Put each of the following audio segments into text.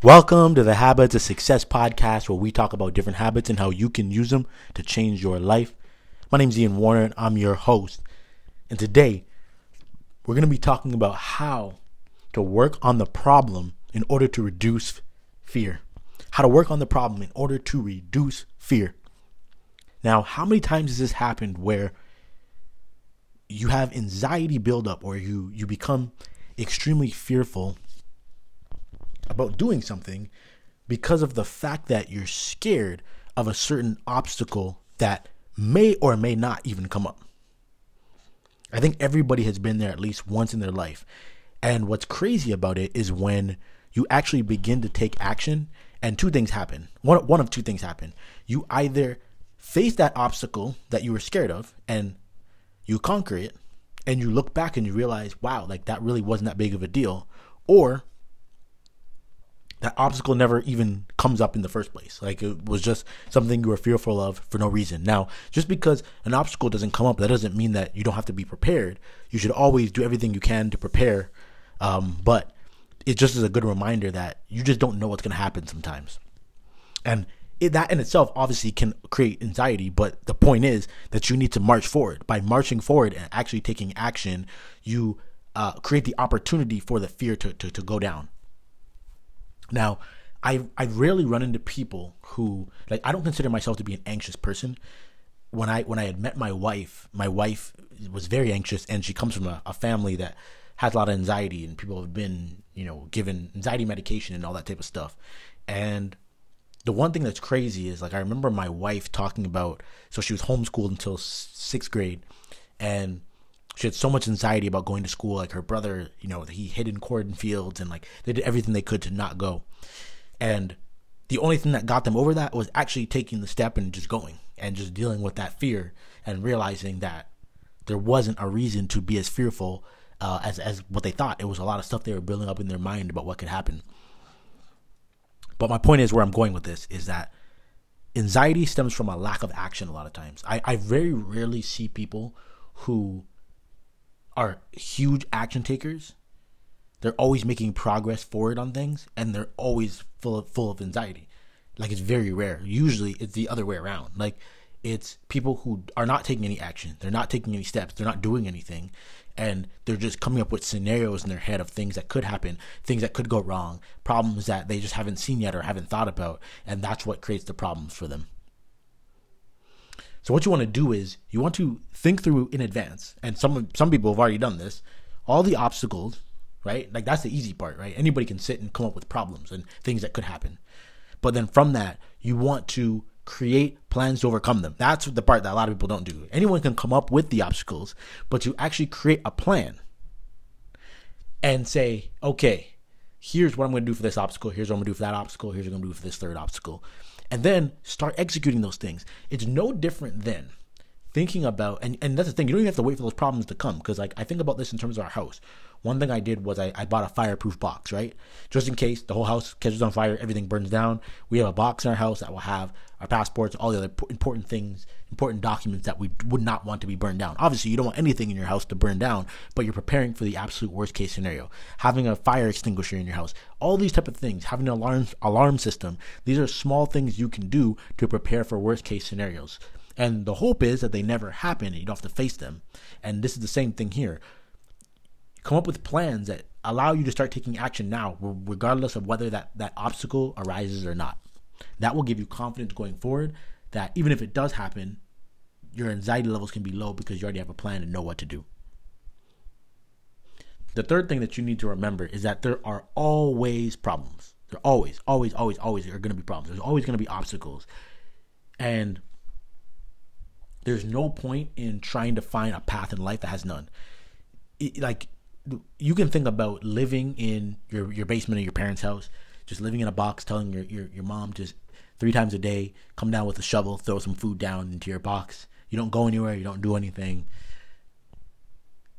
Welcome to the Habits of Success podcast, where we talk about different habits and how you can use them to change your life. My name is Ian Warner, and I'm your host. And today, we're going to be talking about how to work on the problem in order to reduce fear. How to work on the problem in order to reduce fear. Now, how many times has this happened where you have anxiety buildup or you, you become extremely fearful about doing something because of the fact that you're scared of a certain obstacle that may or may not even come up. I think everybody has been there at least once in their life. And what's crazy about it is when you actually begin to take action and two things happen. One, one of two things happen. You either face that obstacle that you were scared of and you conquer it and you look back and you realize, wow, like that really wasn't that big of a deal. Or that obstacle never even comes up in the first place. Like it was just something you were fearful of for no reason. Now, just because an obstacle doesn't come up, that doesn't mean that you don't have to be prepared. You should always do everything you can to prepare. Um, but it just is a good reminder that you just don't know what's going to happen sometimes. And it, that in itself obviously can create anxiety, but the point is that you need to march forward. By marching forward and actually taking action, you uh, create the opportunity for the fear to, to, to go down. Now, I I rarely run into people who like I don't consider myself to be an anxious person. When I when I had met my wife, my wife was very anxious, and she comes from a, a family that has a lot of anxiety, and people have been you know given anxiety medication and all that type of stuff. And the one thing that's crazy is like I remember my wife talking about so she was homeschooled until sixth grade, and she had so much anxiety about going to school. Like her brother, you know, he hid in cornfields and like they did everything they could to not go. And the only thing that got them over that was actually taking the step and just going and just dealing with that fear and realizing that there wasn't a reason to be as fearful uh, as as what they thought. It was a lot of stuff they were building up in their mind about what could happen. But my point is where I'm going with this is that anxiety stems from a lack of action a lot of times. I, I very rarely see people who are huge action takers. They're always making progress forward on things, and they're always full of full of anxiety. Like it's very rare. Usually, it's the other way around. Like it's people who are not taking any action. They're not taking any steps. They're not doing anything, and they're just coming up with scenarios in their head of things that could happen, things that could go wrong, problems that they just haven't seen yet or haven't thought about, and that's what creates the problems for them. So what you want to do is you want to think through in advance, and some some people have already done this. All the obstacles, right? Like that's the easy part, right? Anybody can sit and come up with problems and things that could happen. But then from that, you want to create plans to overcome them. That's the part that a lot of people don't do. Anyone can come up with the obstacles, but you actually create a plan and say, okay, here's what I'm going to do for this obstacle. Here's what I'm going to do for that obstacle. Here's what I'm going to do for this third obstacle and then start executing those things. It's no different than thinking about and, and that's the thing you don't even have to wait for those problems to come because like i think about this in terms of our house. One thing i did was I, I bought a fireproof box right? Just in case the whole house catches on fire everything burns down we have a box in our house that will have our passports all the other important things important documents that we would not want to be burned down. Obviously you don't want anything in your house to burn down but you're preparing for the absolute worst case scenario. Having a fire extinguisher in your house all these type of things having an alarm alarm system these are small things you can do to prepare for worst case scenarios and the hope is that they never happen and you don't have to face them. And this is the same thing here. Come up with plans that allow you to start taking action now, regardless of whether that, that obstacle arises or not. That will give you confidence going forward that even if it does happen, your anxiety levels can be low because you already have a plan and know what to do. The third thing that you need to remember is that there are always problems. There always, always, always, always are going to be problems. There's always going to be obstacles. And there's no point in trying to find a path in life that has none. It, like you can think about living in your your basement of your parents' house, just living in a box, telling your your, your mom just three times a day, come down with a shovel, throw some food down into your box. You don't go anywhere, you don't do anything.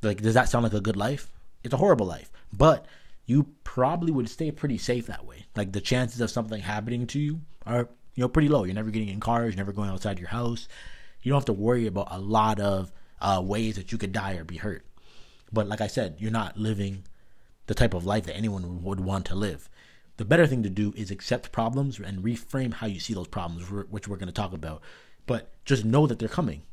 Like, does that sound like a good life? It's a horrible life. But you probably would stay pretty safe that way. Like the chances of something happening to you are, you know, pretty low. You're never getting in cars, you're never going outside your house you don't have to worry about a lot of uh, ways that you could die or be hurt. But like I said, you're not living the type of life that anyone would want to live. the better thing to do is accept problems and reframe how you see those problems, which we're going to talk about. But just know that they're coming.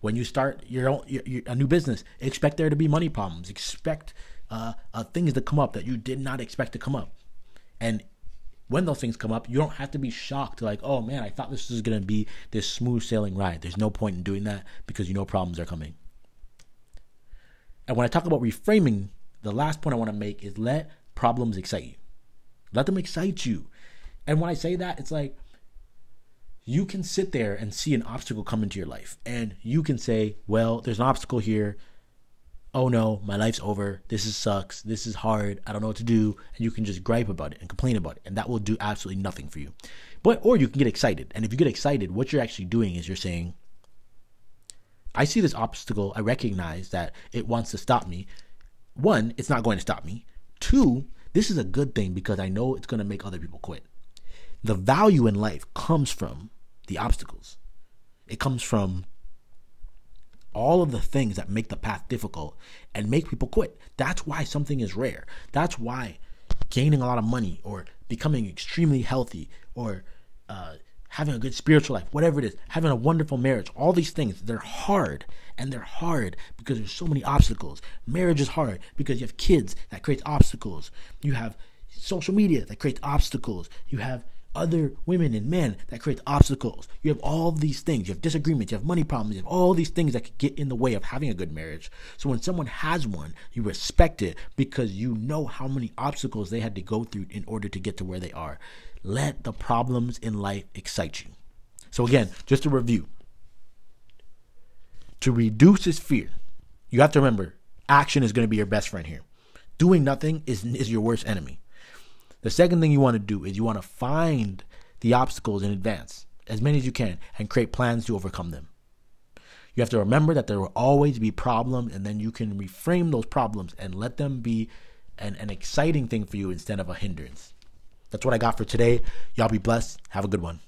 When you start your own your, your, a new business, expect there to be money problems. Expect uh, uh, things to come up that you did not expect to come up. And when those things come up, you don't have to be shocked like, oh man, I thought this was to be this smooth sailing ride. There's no point in doing that because you know problems are coming. And when I talk about reframing, the last point I want to make is let problems excite you. Let them excite you. And when I say that, it's like you can sit there and see an obstacle come into your life and you can say, well, there's an obstacle here oh no, my life's over. This is sucks. This is hard. I don't know what to do. And you can just gripe about it and complain about it. And that will do absolutely nothing for you. But, or you can get excited. And if you get excited, what you're actually doing is you're saying, I see this obstacle. I recognize that it wants to stop me. One, it's not going to stop me. Two, this is a good thing because I know it's going to make other people quit. The value in life comes from the obstacles. It comes from all of the things that make the path difficult and make people quit. That's why something is rare. That's why gaining a lot of money or becoming extremely healthy or uh, having a good spiritual life, whatever it is, having a wonderful marriage, all these things, they're hard. And they're hard because there's so many obstacles. Marriage is hard because you have kids that creates obstacles. You have social media that creates obstacles. You have other women and men that create obstacles. You have all these things. You have disagreements. You have money problems. You have all these things that could get in the way of having a good marriage. So when someone has one, you respect it because you know how many obstacles they had to go through in order to get to where they are. Let the problems in life excite you. So again, just to review. To reduce this fear, you have to remember action is going to be your best friend here. Doing nothing is, is your worst enemy. The second thing you want to do is you want to find the obstacles in advance, as many as you can, and create plans to overcome them. You have to remember that there will always be problems, and then you can reframe those problems and let them be an, an exciting thing for you instead of a hindrance. That's what I got for today. Y'all be blessed. Have a good one.